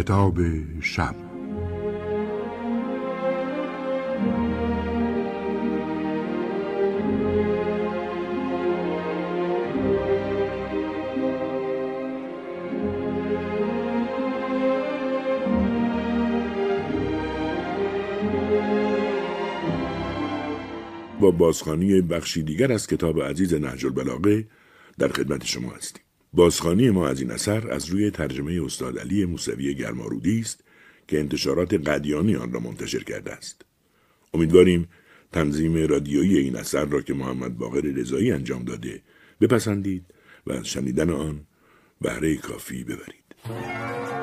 کتاب شب. با بازخانی بخشی دیگر از کتاب عزیز نهج البلاغه در خدمت شما هستیم. بازخانی ما از این اثر از روی ترجمه استاد علی موسوی گرمارودی است که انتشارات قدیانی آن را منتشر کرده است. امیدواریم تنظیم رادیویی این اثر را که محمد باقر رضایی انجام داده بپسندید و از شنیدن آن بهره کافی ببرید.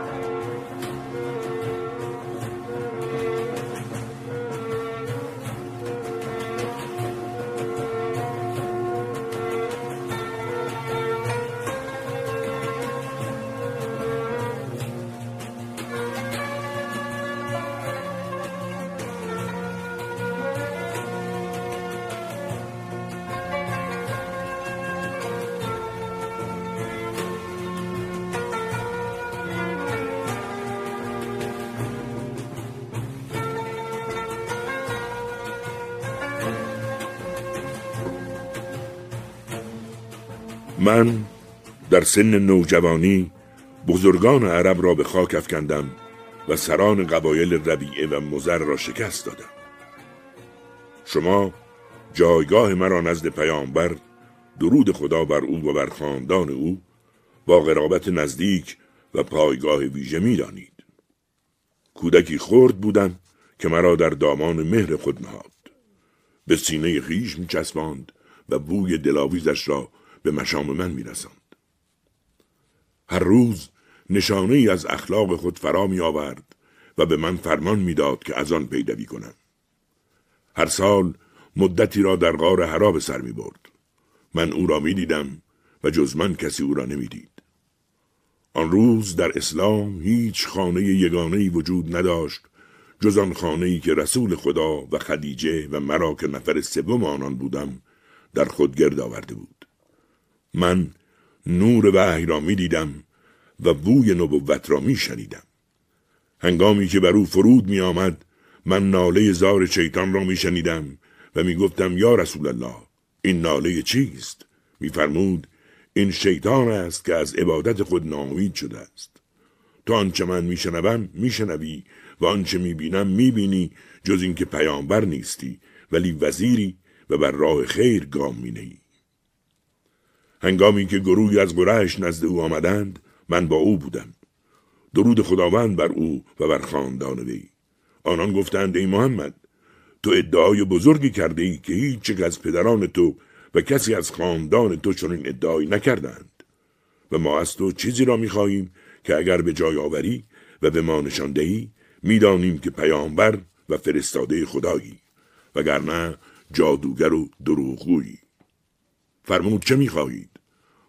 من در سن نوجوانی بزرگان عرب را به خاک افکندم و سران قبایل ربیعه و مزر را شکست دادم شما جایگاه مرا نزد پیامبر درود خدا بر او و بر خاندان او با قرابت نزدیک و پایگاه ویژه می دانید. کودکی خرد بودم که مرا در دامان مهر خود نهاد به سینه خیش می چسباند و بوی دلاویزش را به مشام من میرساند هر روز نشانه ای از اخلاق خود فرا می آورد و به من فرمان می‌داد که از آن پیروی کنم هر سال مدتی را در غار حرا به سر می برد. من او را می دیدم و جز من کسی او را نمی دید. آن روز در اسلام هیچ خانه یگانه وجود نداشت جز آن خانه که رسول خدا و خدیجه و مرا که نفر سوم آنان بودم در خود گرد آورده بود. من نور وحی را می دیدم و بوی نبوت را می شنیدم. هنگامی که بر او فرود می آمد من ناله زار شیطان را می شنیدم و می گفتم یا رسول الله این ناله چیست؟ می فرمود این شیطان است که از عبادت خود ناامید شده است. تو آنچه من میشنوم میشنوی و آنچه می‌بینم می‌بینی جز اینکه پیامبر نیستی ولی وزیری و بر راه خیر گام مینهی هنگامی که گروهی از قریش نزد او آمدند من با او بودم. درود خداوند بر او و بر خاندان وی آنان گفتند ای محمد تو ادعای بزرگی کرده ای که هیچ از پدران تو و کسی از خاندان تو چنین ادعایی نکردند. و ما از تو چیزی را می‌خواهیم که اگر به جای آوری و به ما نشان دهی می‌دانیم که پیامبر و فرستاده خدایی وگرنه جادوگر و دروغگویی. فرمود چه می‌خواهید؟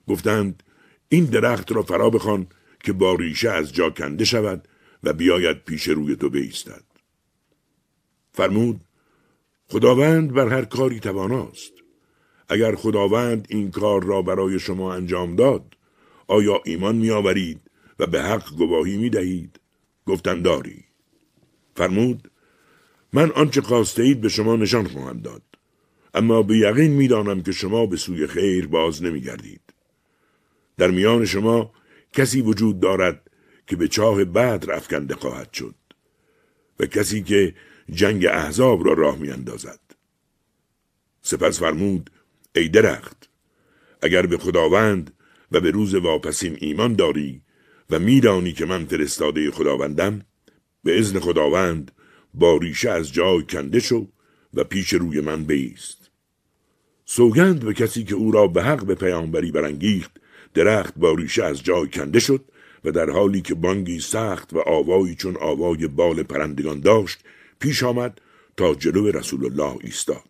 گفتند این درخت را فرا بخوان که با ریشه از جا کنده شود و بیاید پیش روی تو بیستد. فرمود خداوند بر هر کاری تواناست. اگر خداوند این کار را برای شما انجام داد آیا ایمان میآورید و به حق گواهی می دهید؟ گفتن داری فرمود من آنچه خواسته اید به شما نشان خواهم داد. اما به یقین می‌دانم که شما به سوی خیر باز نمیگردید. در میان شما کسی وجود دارد که به چاه بعد افکنده خواهد شد و کسی که جنگ احزاب را راه میاندازد. سپس فرمود ای درخت اگر به خداوند و به روز واپسین ایمان داری و میدانی که من فرستاده خداوندم به ازن خداوند با ریشه از جای کنده شو و پیش روی من بیست. سوگند به کسی که او را به حق به پیامبری برانگیخت درخت با ریشه از جای کنده شد و در حالی که بانگی سخت و آوایی چون آوای بال پرندگان داشت پیش آمد تا جلو رسول الله ایستاد.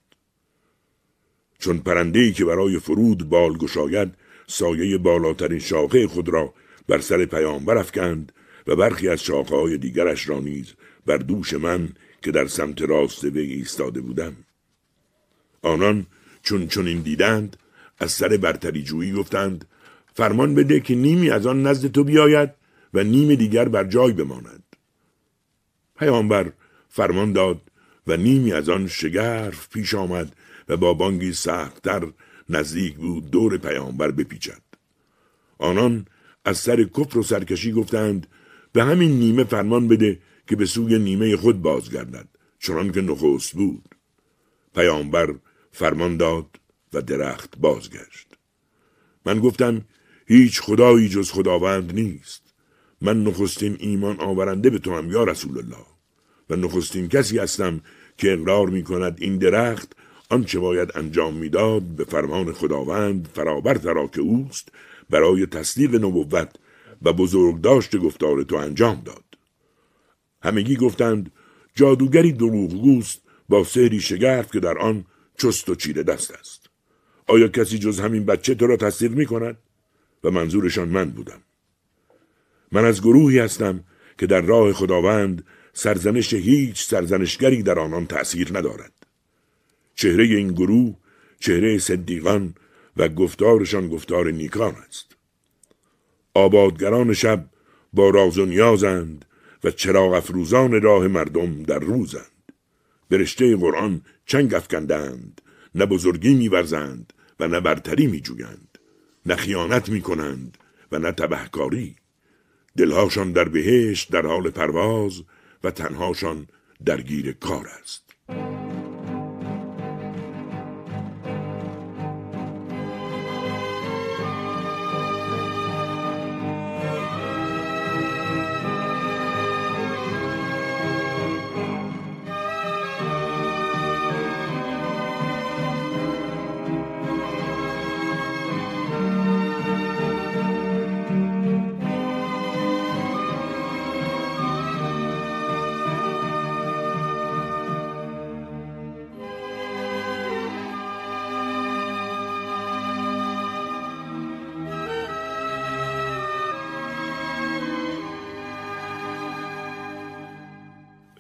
چون پرندهی که برای فرود بال گشاید سایه بالاترین شاخه خود را بر سر پیامبر افکند و برخی از شاخه های دیگرش را نیز بر دوش من که در سمت راست وی ایستاده بودم. آنان چون چون این دیدند از سر برتری جویی گفتند فرمان بده که نیمی از آن نزد تو بیاید و نیم دیگر بر جای بماند. پیامبر فرمان داد و نیمی از آن شگرف پیش آمد و با بانگی سختتر نزدیک بود دور پیامبر بپیچد. آنان از سر کفر و سرکشی گفتند به همین نیمه فرمان بده که به سوی نیمه خود بازگردد چنان که نخست بود. پیامبر فرمان داد و درخت بازگشت. من گفتم هیچ خدایی جز خداوند نیست. من نخستین ایمان آورنده به تو هم یا رسول الله. و نخستین کسی هستم که اقرار می کند این درخت آنچه باید انجام می‌داد به فرمان خداوند فرابر ترا که اوست برای تصدیق نبوت و بزرگداشت گفتار تو انجام داد. همگی گفتند جادوگری دروغگوست با سهری شگرف که در آن چست و چیره دست است. آیا کسی جز همین بچه تو را تصدیق می کند؟ و منظورشان من بودم. من از گروهی هستم که در راه خداوند سرزنش هیچ سرزنشگری در آنان تأثیر ندارد. چهره این گروه چهره صدیقان و گفتارشان گفتار نیکان است. آبادگران شب با راز و نیازند و چراغ افروزان راه مردم در روزند. برشته قرآن چنگ افکندند نه بزرگی میورزند و نه برتری میجویند نه خیانت می‌کنند و نه تبهکاری. دلهاشان در بهشت در حال پرواز و تنهاشان درگیر کار است.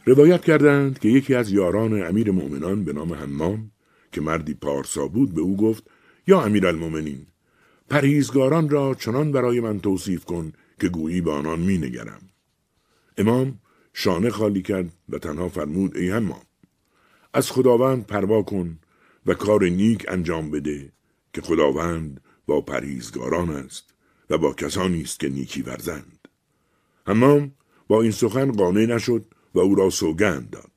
روایت کردند که یکی از یاران امیر مؤمنان به نام حمام که مردی پارسا بود به او گفت یا امیر المؤمنین پرهیزگاران را چنان برای من توصیف کن که گویی به آنان می نگرم. امام شانه خالی کرد و تنها فرمود ای حمام از خداوند پروا کن و کار نیک انجام بده که خداوند با پرهیزگاران است و با کسانی است که نیکی ورزند. حمام با این سخن قانع نشد و او را سوگند داد.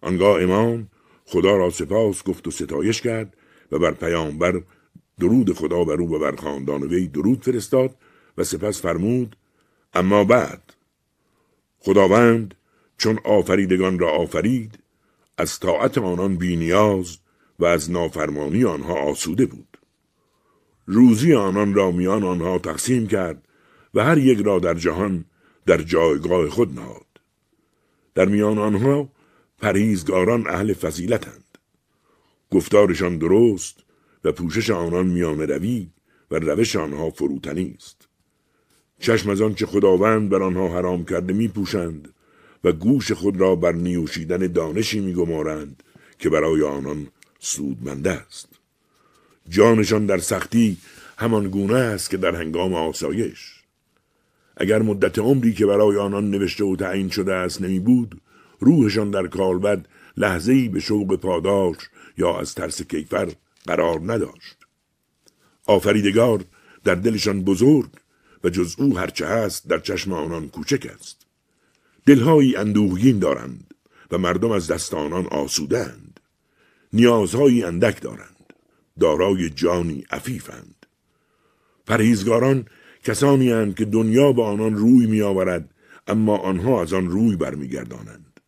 آنگاه امام خدا را سپاس گفت و ستایش کرد و بر پیامبر درود خدا بر او و بر خاندان وی درود فرستاد و سپس فرمود اما بعد خداوند چون آفریدگان را آفرید از طاعت آنان بینیاز و از نافرمانی آنها آسوده بود. روزی آنان را میان آنها تقسیم کرد و هر یک را در جهان در جایگاه خود نهاد. در میان آنها پریزگاران اهل فضیلتند. گفتارشان درست و پوشش آنان میان روی و روش آنها فروتنی است. چشم از آنچه خداوند بر آنها حرام کرده می پوشند و گوش خود را بر نیوشیدن دانشی میگمارند که برای آنان سودمنده است. جانشان در سختی همان گونه است که در هنگام آسایش. اگر مدت عمری که برای آنان نوشته و تعیین شده است نمی بود روحشان در کالبد لحظه ای به شوق پاداش یا از ترس کیفر قرار نداشت. آفریدگار در دلشان بزرگ و جز او هرچه هست در چشم آنان کوچک است. دلهایی اندوهگین دارند و مردم از دست آنان آسودند نیازهایی اندک دارند. دارای جانی عفیفند. پرهیزگاران کسانی هند که دنیا به آنان روی می آورد اما آنها از آن روی برمیگردانند.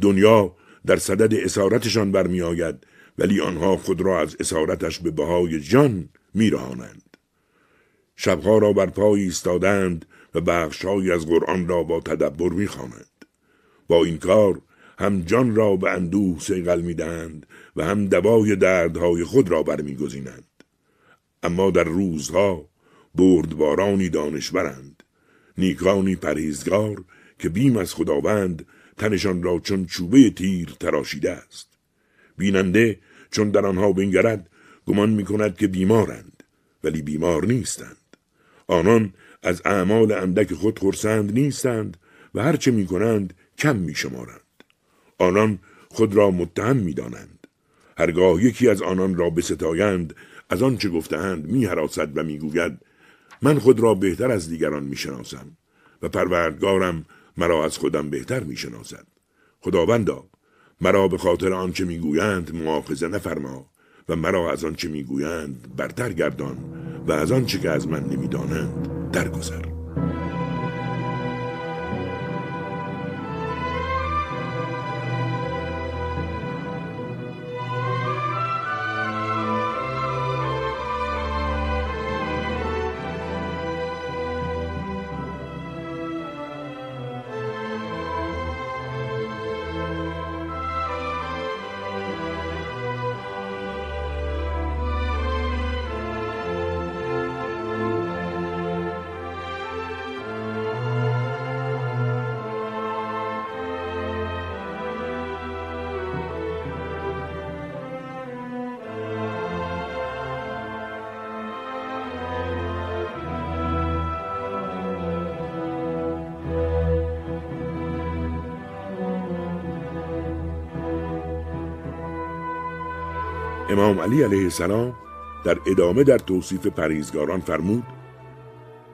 دنیا در صدد اسارتشان برمیآید ولی آنها خود را از اسارتش به بهای جان میرهانند. شبها را بر پای ایستادند و بخشهایی از قرآن را با تدبر می‌خوانند. با این کار هم جان را به اندوه سیغل می‌دهند و هم دوای دردهای خود را برمیگزینند. اما در روزها بردبارانی دانشورند. نیکانی پرهیزگار که بیم از خداوند تنشان را چون چوبه تیر تراشیده است. بیننده چون در آنها بنگرد گمان می کند که بیمارند ولی بیمار نیستند. آنان از اعمال اندک خود خرسند نیستند و هرچه می کنند کم می شمارند آنان خود را متهم می دانند هرگاه یکی از آنان را بستایند از آنچه گفتهاند می و می گوید من خود را بهتر از دیگران می شناسم و پروردگارم مرا از خودم بهتر می شناسد. خداوندا مرا به خاطر آنچه می‌گویند معاخذه نفرما و مرا از آنچه می‌گویند برتر گردان و از آنچه که از من نمی‌دانند درگذر امام علی علیه السلام در ادامه در توصیف پریزگاران فرمود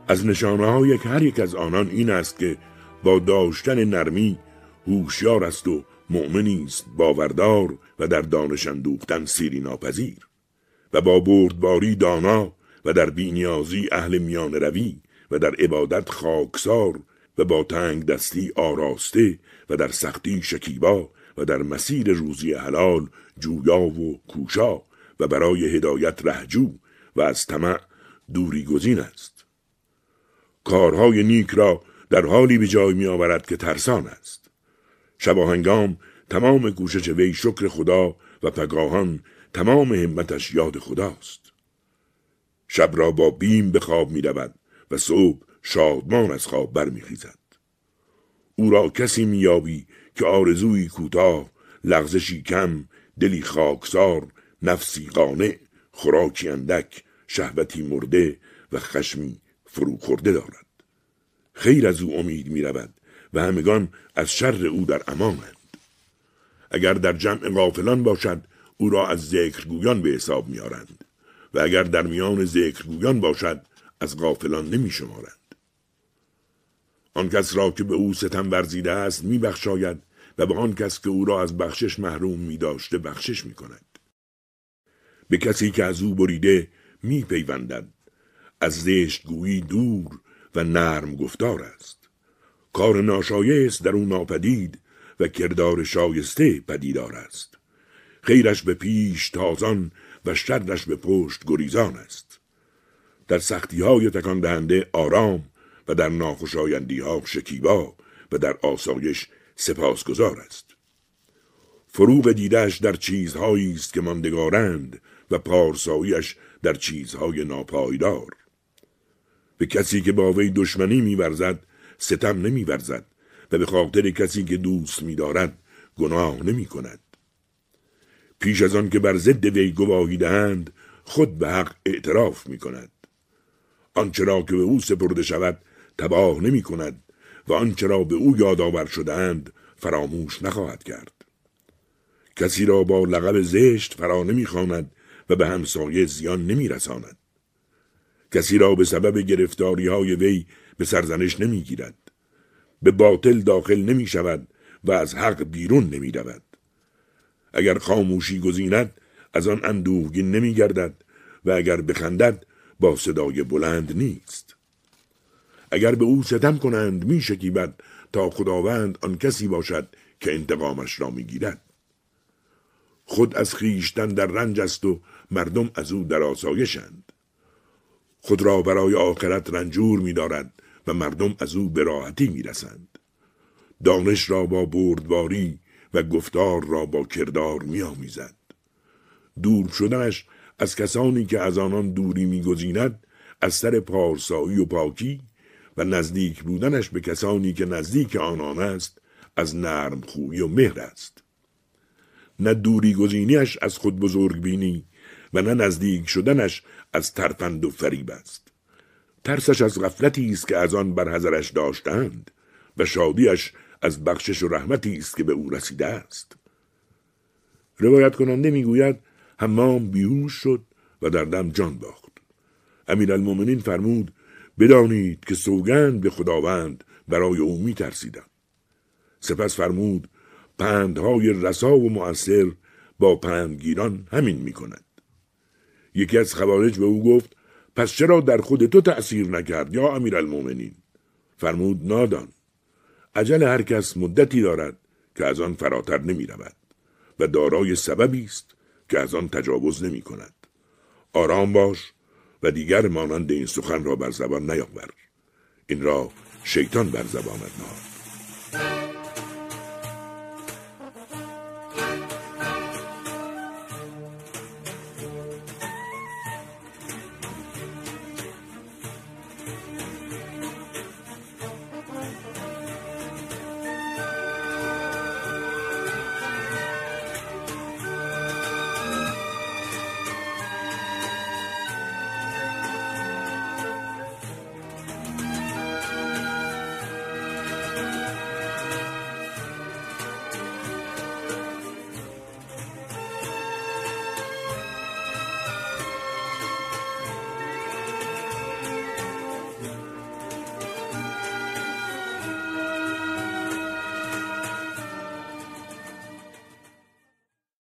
از نشانه های هر یک از آنان این است که با داشتن نرمی هوشیار است و مؤمنی است باوردار و در دانش اندوختن سیری ناپذیر و با بردباری دانا و در بینیازی اهل میان روی و در عبادت خاکسار و با تنگ دستی آراسته و در سختی شکیبا و در مسیر روزی حلال جویا و کوشا و برای هدایت رهجو و از طمع دوری گزین است. کارهای نیک را در حالی به جای می آورد که ترسان است. شباهنگام تمام کوشش وی شکر خدا و پگاهان تمام همتش یاد خداست. شب را با بیم به خواب می و صبح شادمان از خواب برمیخیزد. او را کسی میابی که آرزوی کوتاه لغزشی کم دلی خاکسار نفسی قانع خوراکی اندک شهوتی مرده و خشمی فرو خورده دارد خیر از او امید می رود و همگان از شر او در امانند اگر در جمع غافلان باشد او را از ذکرگویان به حساب میارند و اگر در میان ذکرگویان باشد از غافلان نمی شمارند. آن کس را که به او ستم ورزیده است می بخشاید و به آن کس که او را از بخشش محروم می داشته بخشش می کند. به کسی که از او بریده می پیوندد. از زشت گویی دور و نرم گفتار است. کار ناشایست در او ناپدید و کردار شایسته پدیدار است. خیرش به پیش تازان و شرش به پشت گریزان است. در سختی های تکان آرام و در ناخوشایندی ها شکیبا و در آسایش سپاسگزار است فروغ دیدش در چیزهایی است که ماندگارند و پارساییش در چیزهای ناپایدار به کسی که با وی دشمنی میورزد ستم نمیورزد و به خاطر کسی که دوست میدارد گناه نمی کند. پیش از آن که بر ضد وی گواهی دهند خود به حق اعتراف می کند. آنچه را که به او سپرده شود تباه نمی کند و آنچه را به او یادآور شدهاند فراموش نخواهد کرد. کسی را با لقب زشت فرا نمی‌خواند و به همسایه زیان نمیرساند. کسی را به سبب گرفتاری های وی به سرزنش نمی‌گیرد. به باطل داخل نمی شود و از حق بیرون نمی رود. اگر خاموشی گزیند از آن اندوهگین نمی گردد و اگر بخندد با صدای بلند نیست. اگر به او ستم کنند می شکیبد تا خداوند آن کسی باشد که انتقامش را می گیرد. خود از خیشتن در رنج است و مردم از او در آسایشند. خود را برای آخرت رنجور می دارد و مردم از او به راحتی می رسند. دانش را با بردباری و گفتار را با کردار می آمیزد. دور شدنش از کسانی که از آنان دوری میگزیند از سر پارسایی و پاکی و نزدیک بودنش به کسانی که نزدیک آنان است از نرم خوی و مهر است. نه دوری گزینیش از خود بزرگ بینی و نه نزدیک شدنش از ترفند و فریب است. ترسش از غفلتی است که از آن بر حذرش داشتند و شادیش از بخشش و رحمتی است که به او رسیده است. روایت کننده می‌گوید حمام بیهوش شد و در دم جان باخت. امیرالمؤمنین فرمود بدانید که سوگند به خداوند برای او می ترسیدم. سپس فرمود پندهای رسا و مؤثر با پندگیران همین می کند. یکی از خوارج به او گفت پس چرا در خود تو تأثیر نکرد یا امیرالمؤمنین فرمود نادان عجل هر کس مدتی دارد که از آن فراتر نمی رود و دارای سببی است که از آن تجاوز نمی کند. آرام باش و دیگر مانند این سخن را بر زبان نیاور این را شیطان بر زبانت نهاد.